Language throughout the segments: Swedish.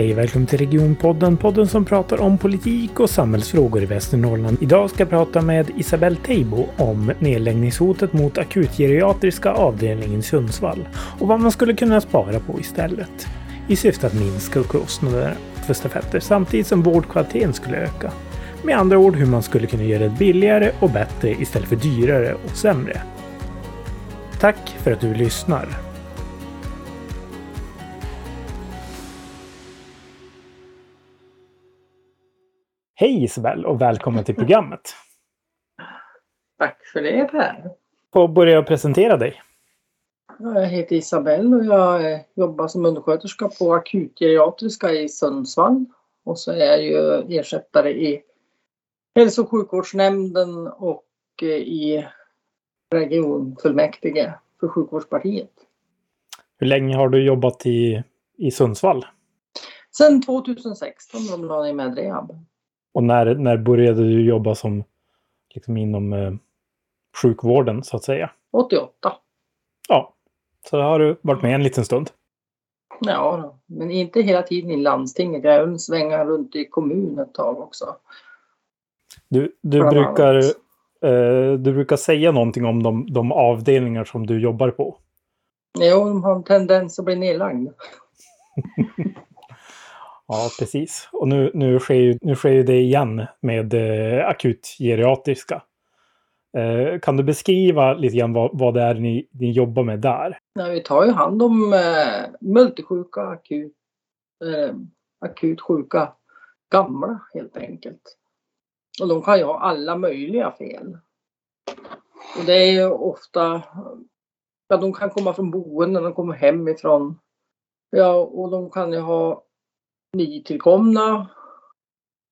Hej välkommen till Regionpodden, podden som pratar om politik och samhällsfrågor i Västernorrland. Idag ska jag prata med Isabelle Teibo om nedläggningshotet mot akutgeriatriska avdelningen i Sundsvall och vad man skulle kunna spara på istället. I syfte att minska kostnaderna för stafetter samtidigt som vårdkvaliteten skulle öka. Med andra ord hur man skulle kunna göra det billigare och bättre istället för dyrare och sämre. Tack för att du lyssnar. Hej Isabel och välkommen till programmet. Tack för det Per. Får börja presentera dig. Jag heter Isabelle och jag jobbar som undersköterska på akutgeriatriska i Sundsvall. Och så är jag ju ersättare i hälso och sjukvårdsnämnden och i regionfullmäktige för sjukvårdspartiet. Hur länge har du jobbat i, i Sundsvall? Sedan 2016 då de la ner med rehab. Och när, när började du jobba som liksom inom eh, sjukvården så att säga? 88. Ja, så har du varit med en liten stund. Ja, men inte hela tiden i landstinget. Jag har svänga runt i kommunen ett tag också. Du, du, brukar, eh, du brukar säga någonting om de, de avdelningar som du jobbar på. Jo, de har en tendens att bli nedlagda. Ja, precis. Och nu, nu, sker, ju, nu sker ju det igen med eh, akutgeriatriska. Eh, kan du beskriva lite grann vad, vad det är ni, ni jobbar med där? Ja, vi tar ju hand om eh, multisjuka, akut, eh, akut sjuka gamla helt enkelt. Och de kan ju ha alla möjliga fel. Och det är ju ofta, ja de kan komma från boenden, de kommer hemifrån. Ja, och de kan ju ha nytillkomna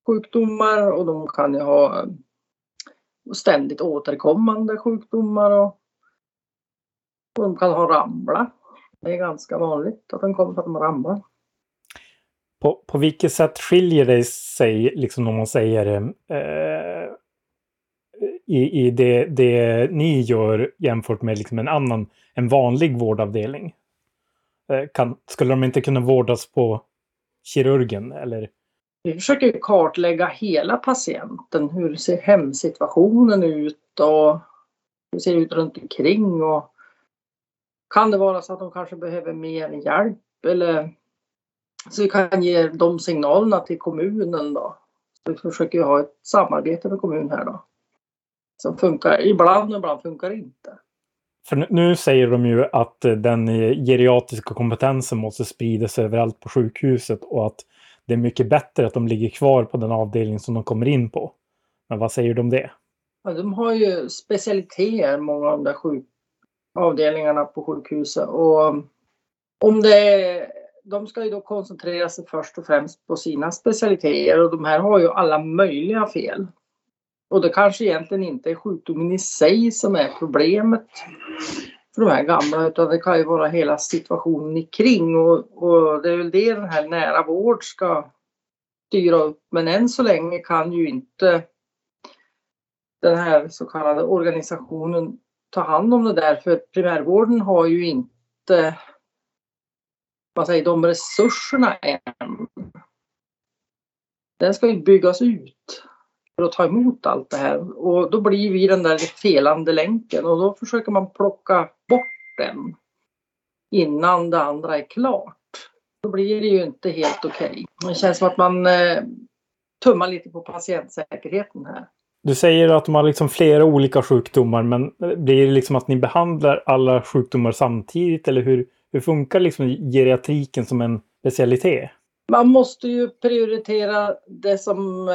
sjukdomar och de kan ju ha ständigt återkommande sjukdomar och, och de kan ha ramla. Det är ganska vanligt att de kommer för att de ramlar. På, på vilket sätt skiljer det sig, liksom om man säger eh, eh i, i det, det ni gör jämfört med liksom en annan, en vanlig vårdavdelning? Eh, kan, skulle de inte kunna vårdas på kirurgen? Eller? Vi försöker kartlägga hela patienten. Hur ser hemsituationen ut och hur ser det ut runt omkring? Och kan det vara så att de kanske behöver mer hjälp? Eller så vi kan ge de signalerna till kommunen då. Så vi försöker ha ett samarbete med kommunen här då. Som funkar ibland och ibland funkar inte. För nu säger de ju att eh, den eh, geriatriska kompetensen måste spridas överallt på sjukhuset och att det är mycket bättre att de ligger kvar på den avdelning som de kommer in på. Men vad säger du om det? Ja, de har ju specialiteter, många av de där sjuk avdelningarna på sjukhuset. Och om det de ska ju då koncentrera sig först och främst på sina specialiteter och de här har ju alla möjliga fel. Och det kanske egentligen inte är sjukdomen i sig som är problemet för de här gamla utan det kan ju vara hela situationen i kring och, och det är väl det den här nära vård ska styra upp. Men än så länge kan ju inte den här så kallade organisationen ta hand om det där för primärvården har ju inte vad säger, de resurserna än. Den ska ju byggas ut för att ta emot allt det här och då blir vi den där felande länken och då försöker man plocka bort den innan det andra är klart. Då blir det ju inte helt okej. Okay. Det känns som att man eh, tummar lite på patientsäkerheten här. Du säger att de har liksom flera olika sjukdomar, men blir det liksom att ni behandlar alla sjukdomar samtidigt eller hur, hur funkar liksom geriatriken som en specialitet? Man måste ju prioritera det som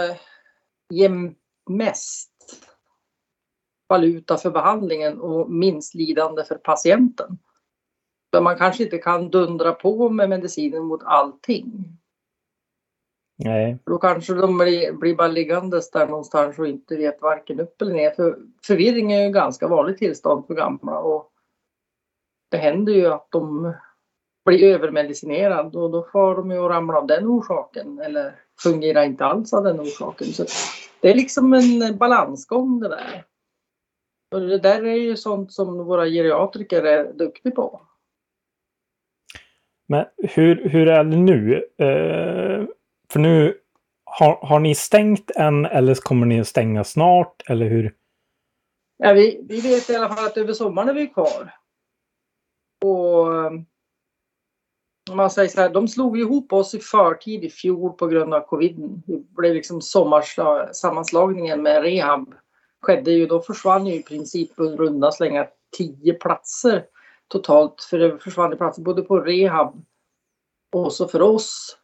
ger mest valuta för behandlingen och minst lidande för patienten. För man kanske inte kan dundra på med medicinen mot allting. Nej. Då kanske de blir, blir bara liggandes där någonstans och inte vet varken upp eller ner. För förvirring är ju ganska vanligt tillstånd för gamla och det händer ju att de blir övermedicinerade och då får de ju ramla av den orsaken eller fungerar inte alls av den orsaken. Så det är liksom en balansgång det där. Och det där är ju sånt som våra geriatriker är duktiga på. Men hur, hur är det nu? Eh, för nu, har, har ni stängt än eller kommer ni att stänga snart? Eller hur? Ja, vi, vi vet i alla fall att över sommaren är vi kvar. Och man säger så här, de slog ihop oss i förtid i fjol på grund av covid. Det blev liksom sommarsammanslagningen med rehab. Skedde ju, då försvann ju i princip runda slänga tio platser totalt. För det försvann platser både på rehab och så för oss.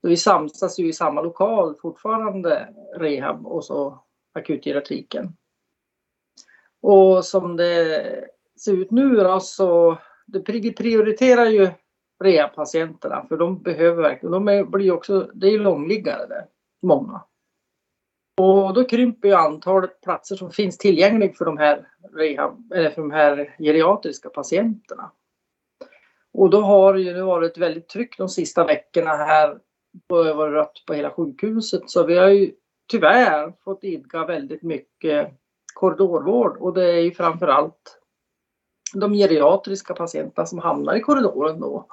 Så vi samsas ju i samma lokal fortfarande, rehab och så akutgeriatriken. Och som det ser ut nu då så det, vi prioriterar ju rehabpatienterna för de behöver verkligen, de är, blir också, det är ju långliggare där, många. Och då krymper ju antalet platser som finns tillgängliga för de här, rehab, eller för de här geriatriska patienterna. Och då har det ju varit väldigt tryck de sista veckorna här på varit rött på hela sjukhuset så vi har ju tyvärr fått idka väldigt mycket korridorvård och det är ju framförallt de geriatriska patienterna som hamnar i korridoren då.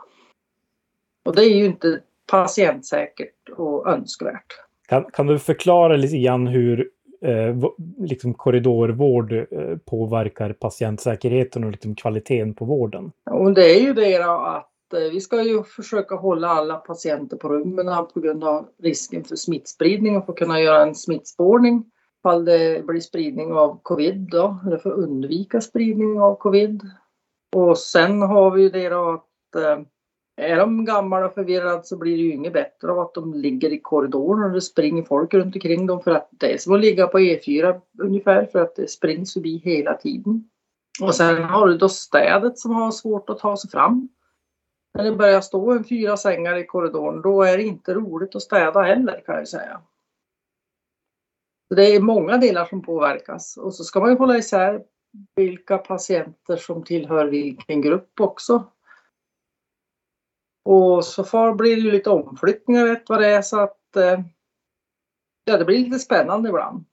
Och det är ju inte patientsäkert och önskvärt. Kan, kan du förklara lite grann hur eh, liksom korridorvård eh, påverkar patientsäkerheten och liksom kvaliteten på vården? Och det är ju det att eh, vi ska ju försöka hålla alla patienter på rummen på grund av risken för smittspridning och få kunna göra en smittspårning ifall det blir spridning av covid då, eller för att undvika spridning av covid. Och sen har vi ju det då att eh, är de gamla och förvirrade så blir det ju inget bättre av att de ligger i korridoren och det springer folk runt omkring dem för att det är som att ligga på E4 ungefär för att det springs förbi hela tiden. Och sen har du då städet som har svårt att ta sig fram. När det börjar stå en fyra sängar i korridoren då är det inte roligt att städa heller kan jag säga. Så det är många delar som påverkas och så ska man ju hålla isär vilka patienter som tillhör vilken grupp också. Och så far blir det ju lite omflyttningar rätt vad det är så att eh, ja, det blir lite spännande ibland.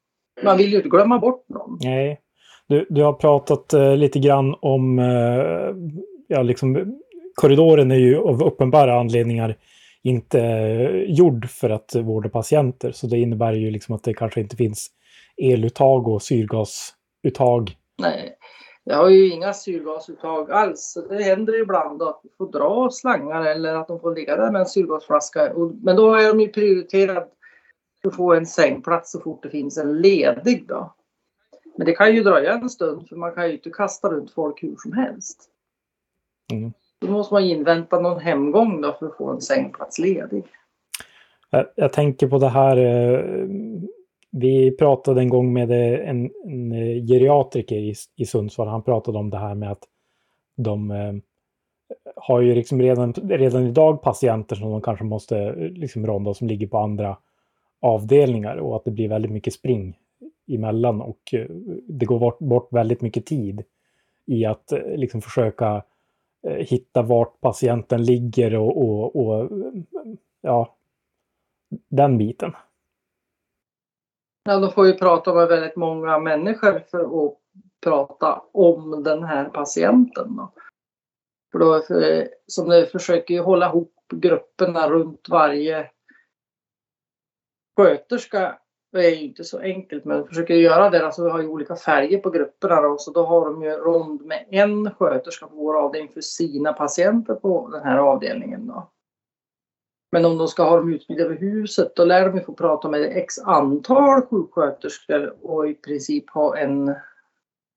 Man vill ju inte glömma bort någon. Nej. Du, du har pratat eh, lite grann om, eh, ja liksom, korridoren är ju av uppenbara anledningar inte eh, gjord för att vårda patienter. Så det innebär ju liksom att det kanske inte finns eluttag och syrgasuttag. Nej, det har ju inga syrgasuttag alls. Det händer ibland att vi får dra slangar eller att de får ligga där med en syrgasflaska. Men då är de ju prioriterade att få en sängplats så fort det finns en ledig. Då. Men det kan ju dröja en stund för man kan ju inte kasta runt folk hur som helst. Mm. Då måste man invänta någon hemgång då för att få en sängplats ledig. Jag, jag tänker på det här. Vi pratade en gång med en, en eh, geriatriker i, i Sundsvall. Han pratade om det här med att de eh, har ju liksom redan, redan idag patienter som de kanske måste eh, liksom ronda som ligger på andra avdelningar och att det blir väldigt mycket spring emellan och eh, det går bort, bort väldigt mycket tid i att liksom försöka hitta vart patienten ligger och, och, och ja, den biten. Ja, då får vi prata med väldigt många människor för att prata om den här patienten. Då. För då, som det försöker ju hålla ihop grupperna runt varje sköterska. Det är ju inte så enkelt men de försöker göra det. Alltså vi har ju olika färger på grupperna då, så då har de ju rond med en sköterska på vår avdelning för sina patienter på den här avdelningen. Då. Men om de ska ha dem utspridda över huset då lär de få prata med x antal sjuksköterskor och i princip ha en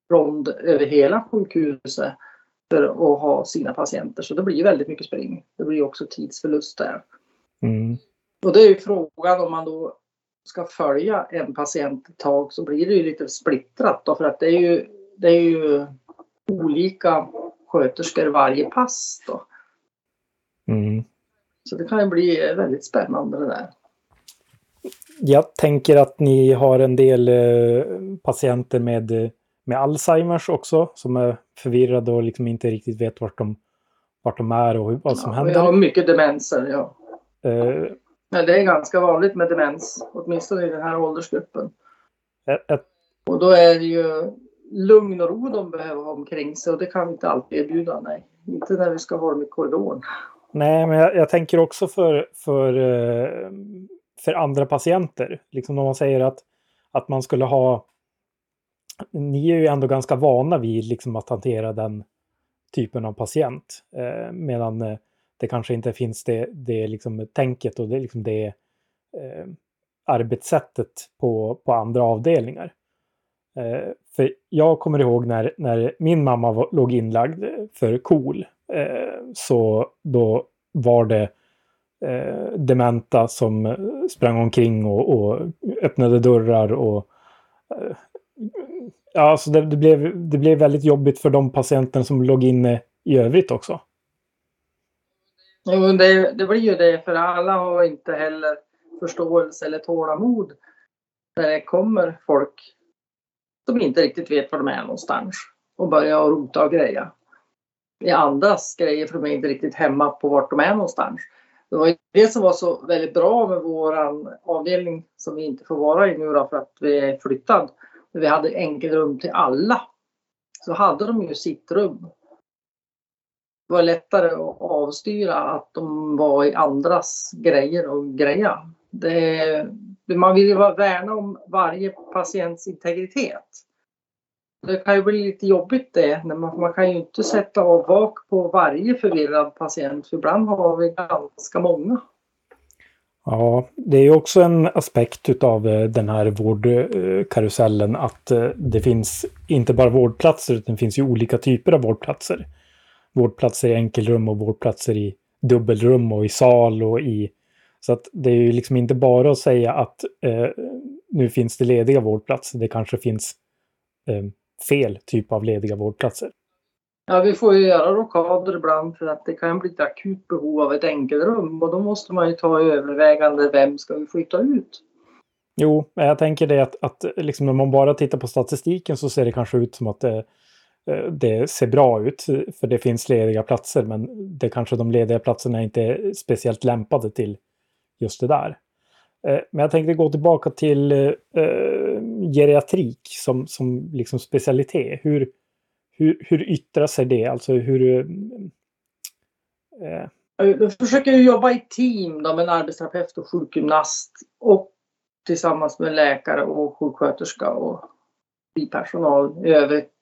rond över hela sjukhuset för att ha sina patienter. Så det blir väldigt mycket spring. Det blir också tidsförlust där. Mm. Och det är ju frågan om man då ska följa en patient ett tag så blir det ju lite splittrat då för att det är ju, det är ju olika sköterskor varje pass då. Mm. Så det kan ju bli väldigt spännande det där. Jag tänker att ni har en del eh, patienter med, med Alzheimers också som är förvirrade och liksom inte riktigt vet vart de, vart de är och vad som ja, händer. Jag har mycket demenser, ja. Uh, Men det är ganska vanligt med demens, åtminstone i den här åldersgruppen. Ett, och då är det ju lugn och ro de behöver ha omkring sig och det kan vi inte alltid erbjuda, nej. Inte när vi ska ha dem i korridoren. Nej, men jag, jag, tänker också för, för, eh, för andra patienter. Liksom om man säger att, att man skulle ha... Ni är ju ändå ganska vana vid liksom att hantera den typen av patient. Eh, medan eh, det kanske inte finns det, det liksom tänket och det, liksom det eh, arbetssättet på, på andra avdelningar. Eh, för jag kommer ihåg när, när min mamma var, låg inlagd för KOL. Eh, så då var det eh, dementa som eh, sprang omkring och, och öppnade dörrar och eh, Ja, så det, det, blev, det blev väldigt jobbigt för de patienter som låg inne i övrigt också. Jo, det, det blir ju det, för alla har inte heller förståelse eller tålamod när det kommer folk som inte riktigt vet var de är någonstans och börjar rota och greja. I andras grejer för de är inte riktigt hemma på vart de är någonstans. Det var det som var så väldigt bra med våran avdelning som vi inte får vara i nu då för att vi är flyttad. Vi hade enkelrum till alla. Så hade de ju sitt rum. Det var lättare att avstyra att de var i andras grejer och greja. Det, man vill ju värna om varje patients integritet. Det kan ju bli lite jobbigt det. Man, man kan ju inte sätta av vak på varje förvirrad patient. För ibland har vi ganska många. Ja, det är också en aspekt av eh, den här vårdkarusellen att eh, det finns inte bara vårdplatser utan det finns ju olika typer av vårdplatser. Vårdplatser i enkelrum och vårdplatser i dubbelrum och i sal och i så att det är ju liksom inte bara att säga att eh, nu finns det lediga vårdplatser. Det kanske finns eh, fel typ av lediga vårdplatser. Ja, vi får ju göra rockader ibland för att det kan bli ett akut behov av ett enkelrum och då måste man ju ta i övervägande vem ska vi flytta ut? Jo, jag tänker det att, att liksom när man bara tittar på statistiken så ser det kanske ut som att det, eh, det ser bra ut för det finns lediga platser men det kanske de lediga platserna inte är speciellt lämpade till just det där. Eh, men jag tänkte gå tillbaka till eh, eh, geriatrik som, som liksom specialitet. Hur, hur, hur yttrar sig det? Alltså hur... Eh... eh jag försöker jobba i team då, med en arbetsterapeut och sjukgymnast och tillsammans med läkare och sjuksköterska och personal i övrigt.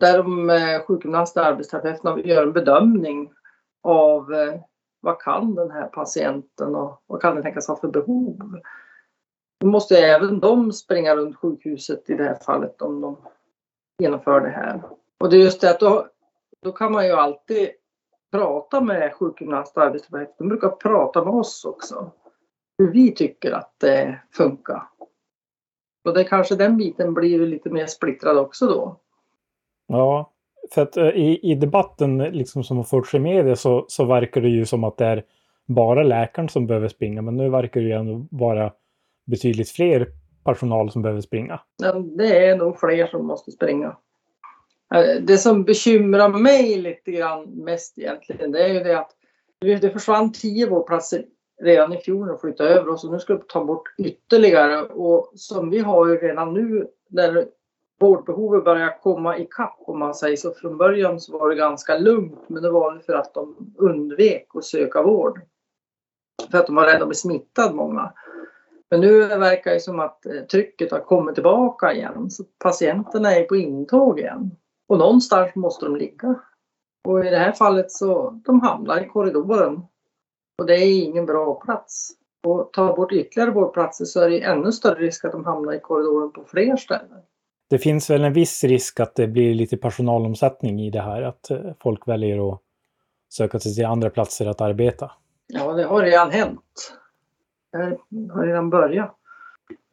Där de eh, sjukgymnaster och arbetsterapeuterna gör en bedömning av eh, vad kan den här patienten och vad kan den tänkas ha för behov? Då måste även de springa runt sjukhuset i det här fallet om de genomför det här. Och det är just det att då, då kan man ju alltid prata med sjukgymnast och arbetsterapeut. De brukar prata med oss också. Hur vi tycker att det funkar. Och det kanske den biten blir lite mer splittrad också då. Ja, för att eh, i, i debatten liksom som har förts i media så, så verkar det ju som att det är bara läkaren som behöver springa. Men nu verkar det ju ändå vara betydligt fler personal som behöver springa. Ja, det är nog fler som måste springa. Eh, det som bekymrar mig lite grann mest egentligen det är ju det att det försvann tio vårdplatser redan i fjol och flyttade över oss och nu ska vi ta bort ytterligare och som vi har ju redan nu när vårdbehovet börjar komma ikapp om man säger så. Från början så var det ganska lugnt men det var för att de undvek att söka vård. För att de var rädda att bli smittade många. Men nu verkar det som att eh, trycket har kommit tillbaka igen så patienterna är på intåg igen. Och någonstans måste de ligga. Och i det här fallet så de hamnar i korridoren. Och det är ingen bra plats. Och tar bort ytterligare vårdplatser så är det ännu större risk att de hamnar i korridoren på fler ställen. Det finns väl en viss risk att det blir lite personalomsättning i det här, att eh, folk väljer att söka sig till andra platser att arbeta. Ja, det har redan hänt. Det har redan börjat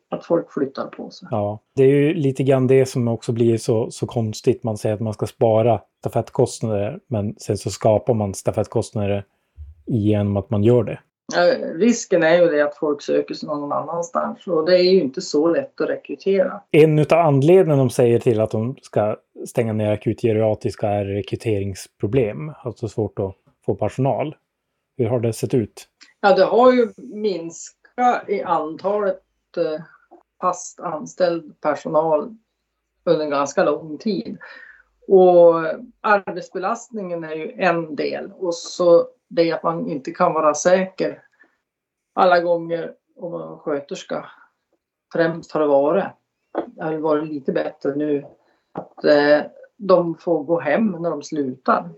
att folk flyttar på sig. Ja, det är ju lite grann det som också blir så, så konstigt. Man säger att man ska spara stafettkostnader, men sen så skapar man stafettkostnader genom att man gör det. Risken är ju det att folk söker sig någon annanstans och det är ju inte så lätt att rekrytera. En av anledningarna de säger till att de ska stänga ner akutgeriatriska är rekryteringsproblem. Alltså svårt att få personal. Hur har det sett ut? Ja, det har ju minskat i antalet eh, fast anställd personal under en ganska lång tid. Och arbetsbelastningen är ju en del och så det att man inte kan vara säker alla gånger om man är sköterska. Främst har det varit, det har varit lite bättre nu, att eh, de får gå hem när de slutar.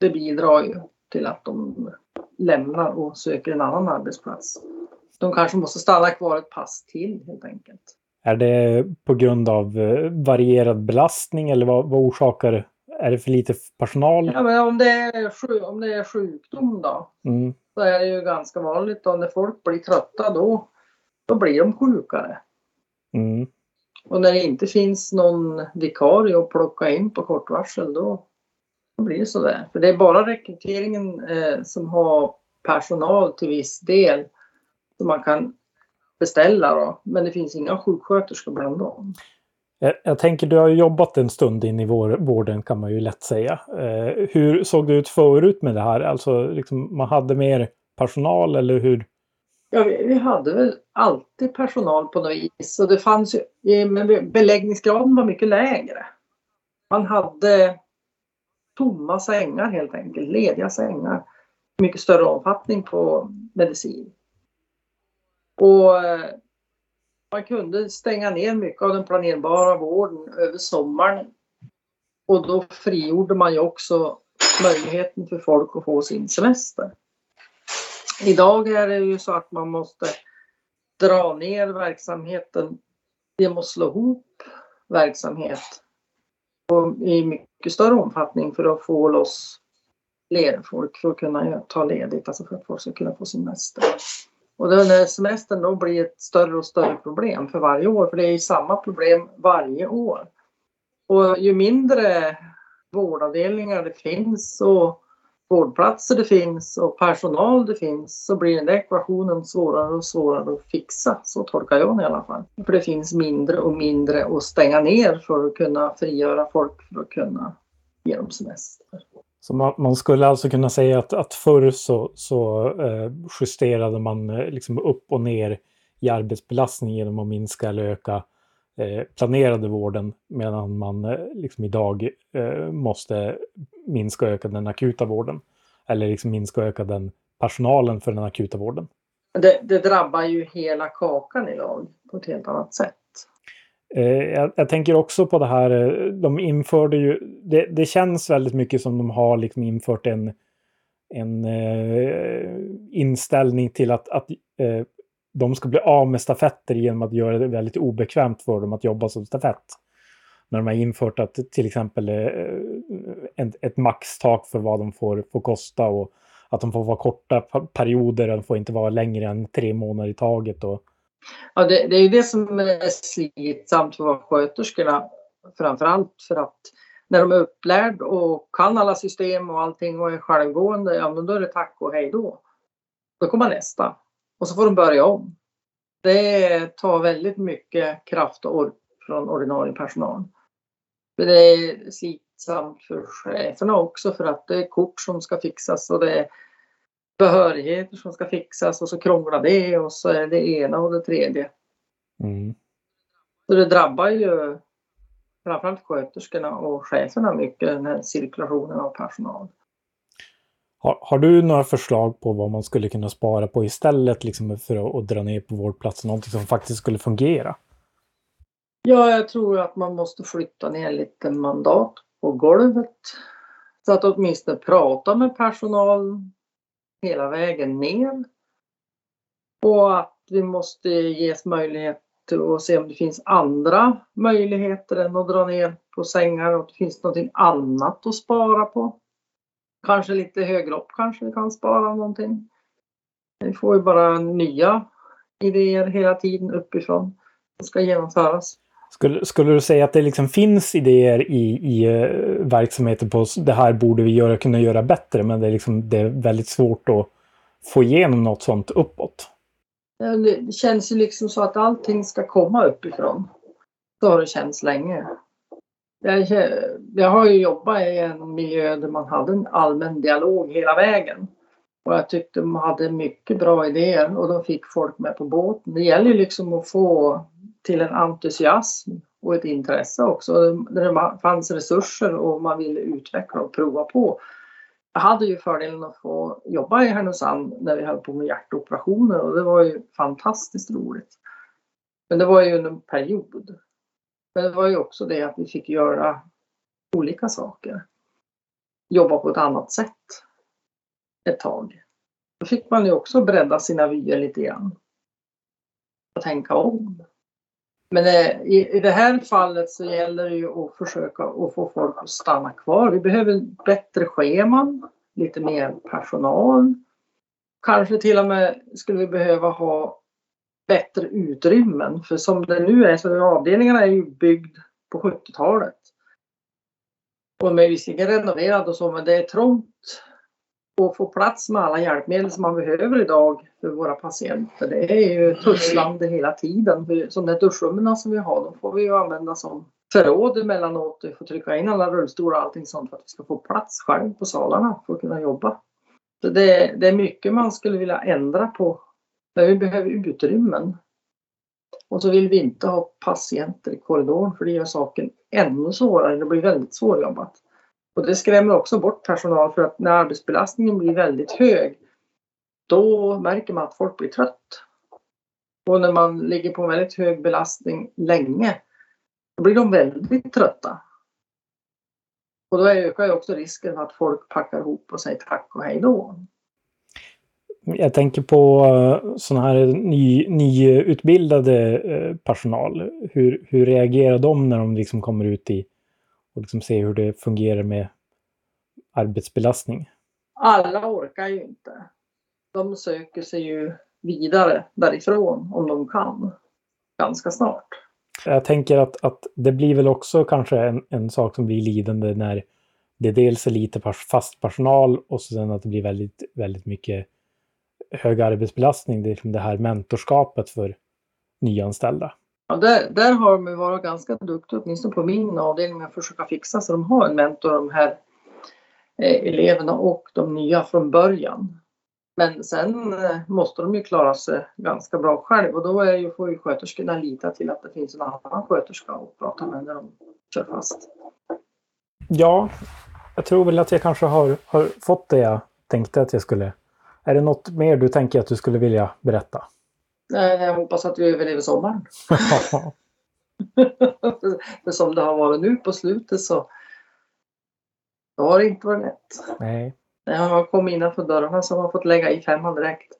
Det bidrar ju till att de lämnar och söker en annan arbetsplats. De kanske måste stanna kvar ett pass till helt enkelt. Är det på grund av eh, varierad belastning eller vad, vad orsakar är det för lite personal? Ja, men om, det är, om det är sjukdom då, mm. så är det ju ganska vanligt då när folk blir trötta då, då blir de sjukare. Mm. Och när det inte finns någon vikarie att plocka in på kort varsel då, då blir det sådär. För det är bara rekryteringen eh, som har personal till viss del som man kan beställa då. Men det finns inga sjuksköterskor bland dem. Jag, jag tänker, du har jobbat en stund in i vården kan man ju lätt säga. Eh, hur såg det ut förut med det här? Alltså, liksom, man hade mer personal eller hur? Ja, vi, vi, hade väl alltid personal på något vis. Och det fanns ju, men beläggningsgraden var mycket lägre. Man hade tomma sängar helt enkelt, lediga sängar. Mycket större omfattning på medicin. Och eh, man kunde stänga ner mycket av den planerbara vården över sommaren. Och då frigjorde man ju också möjligheten för folk att få sin semester. Idag är det ju så att man måste dra ner verksamheten genom att slå ihop verksamhet i mycket större omfattning för att få loss folk för att kunna ta ledigt, alltså för att folk ska kunna få semester. Och då när semestern då blir ett större och större problem för varje år, för det är ju samma problem varje år. Och ju mindre vårdavdelningar det finns och vårdplatser det finns och personal det finns så blir den där ekvationen svårare och svårare att fixa. Så tolkar jag det i alla fall. För det finns mindre och mindre att stänga ner för att kunna frigöra folk för att kunna ge dem semester. Så man, man, skulle alltså kunna säga att, att förr så, så eh, justerade man eh, liksom upp och ner i arbetsbelastning genom att minska eller öka eh, planerade vården medan man eh, liksom idag eh, måste minska och öka den akuta vården. Eller liksom minska och öka den personalen för den akuta vården. Det, det drabbar ju hela kakan idag på ett helt annat sätt. Eh, jag, jag, tänker också på det här, eh, de införde ju, det, det känns väldigt mycket som de har liksom infört en, en eh, inställning till att, att eh, de ska bli av med stafetter genom att göra det väldigt obekvämt för dem att jobba som stafett. När de har infört att till exempel eh, ett, ett maxtak för vad de får, får kosta och att de får vara korta perioder, de får inte vara längre än tre månader i taget. Och, Ja, det, det är ju det som är slitsamt för sköterskorna framförallt för att när de är upplärd och kan alla system och allting och är självgående, ja men då är det tack och hej då. Då kommer nästa och så får de börja om. Det tar väldigt mycket kraft och ork från ordinarie personal. Det är slitsamt för cheferna också för att det är kort som ska fixas och det är behörigheter som ska fixas och så krånglar det och så är det ena och det tredje. Mm. Så det drabbar ju framförallt sköterskorna och cheferna mycket, den här cirkulationen av personal. Har, har, du några förslag på vad man skulle kunna spara på istället liksom för att, att dra ner på vårdplatsen? Någonting som faktiskt skulle fungera? Ja, jag tror att man måste flytta ner lite mandat på golvet. Så att åtminstone prata med personal, hela vägen ner. Och att vi måste ges möjlighet att se om det finns andra möjligheter än att dra ner på sängar och att det finns någonting annat att spara på. Kanske lite högre upp kanske vi kan spara någonting. Vi får ju bara nya idéer hela tiden uppifrån som ska genomföras. Skulle, skulle du säga att det liksom finns idéer i, i uh, verksamheten på det här borde vi göra, kunna göra bättre, men det är, liksom, det är väldigt svårt att få igenom något sånt uppåt? Det känns ju liksom så att allting ska komma uppifrån. Så har det känts länge. Jag, jag har ju jobbat i en miljö där man hade en allmän dialog hela vägen. Och jag tyckte de hade mycket bra idéer och de fick folk med på båten. Det gäller ju liksom att få till en entusiasm och ett intresse också. Där det fanns resurser och man ville utveckla och prova på. jag hade ju fördelen att få jobba i Härnösand när vi höll på med hjärtoperationer och det var ju fantastiskt roligt. Men det var ju under en period. Men det var ju också det att vi fick göra olika saker. Jobba på ett annat sätt ett tag. Då fick man ju också bredda sina vyer lite grann. Och tänka om. Men eh, i, i det här fallet så gäller det ju att försöka att få folk att stanna kvar. Vi behöver bättre scheman, lite mer personal. Kanske till och med skulle vi behöva ha bättre utrymmen. För som det nu är så är avdelningarna är ju byggd på 70-talet. Och de är visserligen renoverade och så men det är trångt och få plats med alla hjälpmedel som man behöver idag för våra patienter. Det är ju tusslande hela tiden. Som de duschrummen som vi har, de får vi ju använda som förråd emellanåt. Vi får trycka in alla rullstolar och allting sånt för att vi ska få plats själv på salarna för att kunna jobba. Så det, det är mycket man skulle vilja ändra på. Men vi behöver utrymmen. Och så vill vi inte ha patienter i korridoren för det gör saken ännu svårare. Det blir väldigt svårjobbat. Och det skrämmer också bort personal för att när arbetsbelastningen blir väldigt hög då märker man att folk blir trött. Och när man ligger på en väldigt hög belastning länge då blir de väldigt trötta. Och då ökar ju också risken för att folk packar ihop och säger tack och hej då. Jag tänker på eh, sån sådana här ny, nyutbildade eh, personal. Hur, hur reagerar de när de liksom kommer ut i och liksom se hur det fungerar med arbetsbelastning? Alla orkar ju inte. De söker sig ju vidare därifrån om de kan. Ganska snart. Jag tänker att, att det blir väl också kanske en, en sak som blir lidande när det dels är lite fast personal och sen att det blir väldigt, väldigt mycket hög arbetsbelastning. Det är liksom det här mentorskapet för nyanställda. Ja, där, där har de varit ganska duktiga, åtminstone på min avdelning, att försöka fixa så de har en mentor, de här eh, eleverna och de nya från början. Men sen eh, måste de ju klara sig ganska bra själv och då är ju, får ju sköterskorna lita till att det finns en annan sköterska att prata med när de kör fast. Ja, jag tror väl att jag kanske har, har fått det jag tänkte att jag skulle. Är det något mer du tänker att du skulle vilja berätta? Jag hoppas att vi överlever sommaren. För som det har varit nu på slutet så då har det inte varit lätt. Nej. När jag har kommit innanför dörrarna så har man fått lägga i femman direkt.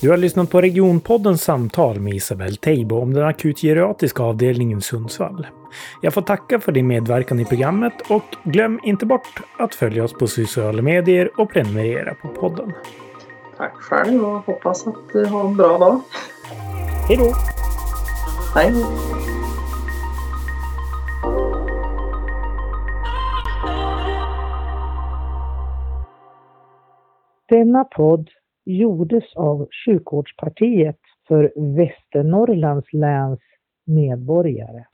Du har lyssnat på Regionpoddens samtal med Isabel Teibo om den akutgeriatriska avdelningen i Sundsvall. Jag får tacka för din medverkan i programmet och glöm inte bort att följa oss på sociala medier och prenumerera på podden. Tack själv och hoppas att du har en bra dag. Hej då! Hej! Denna podd gjordes av Sjukvårdspartiet för Västernorrlands läns medborgare.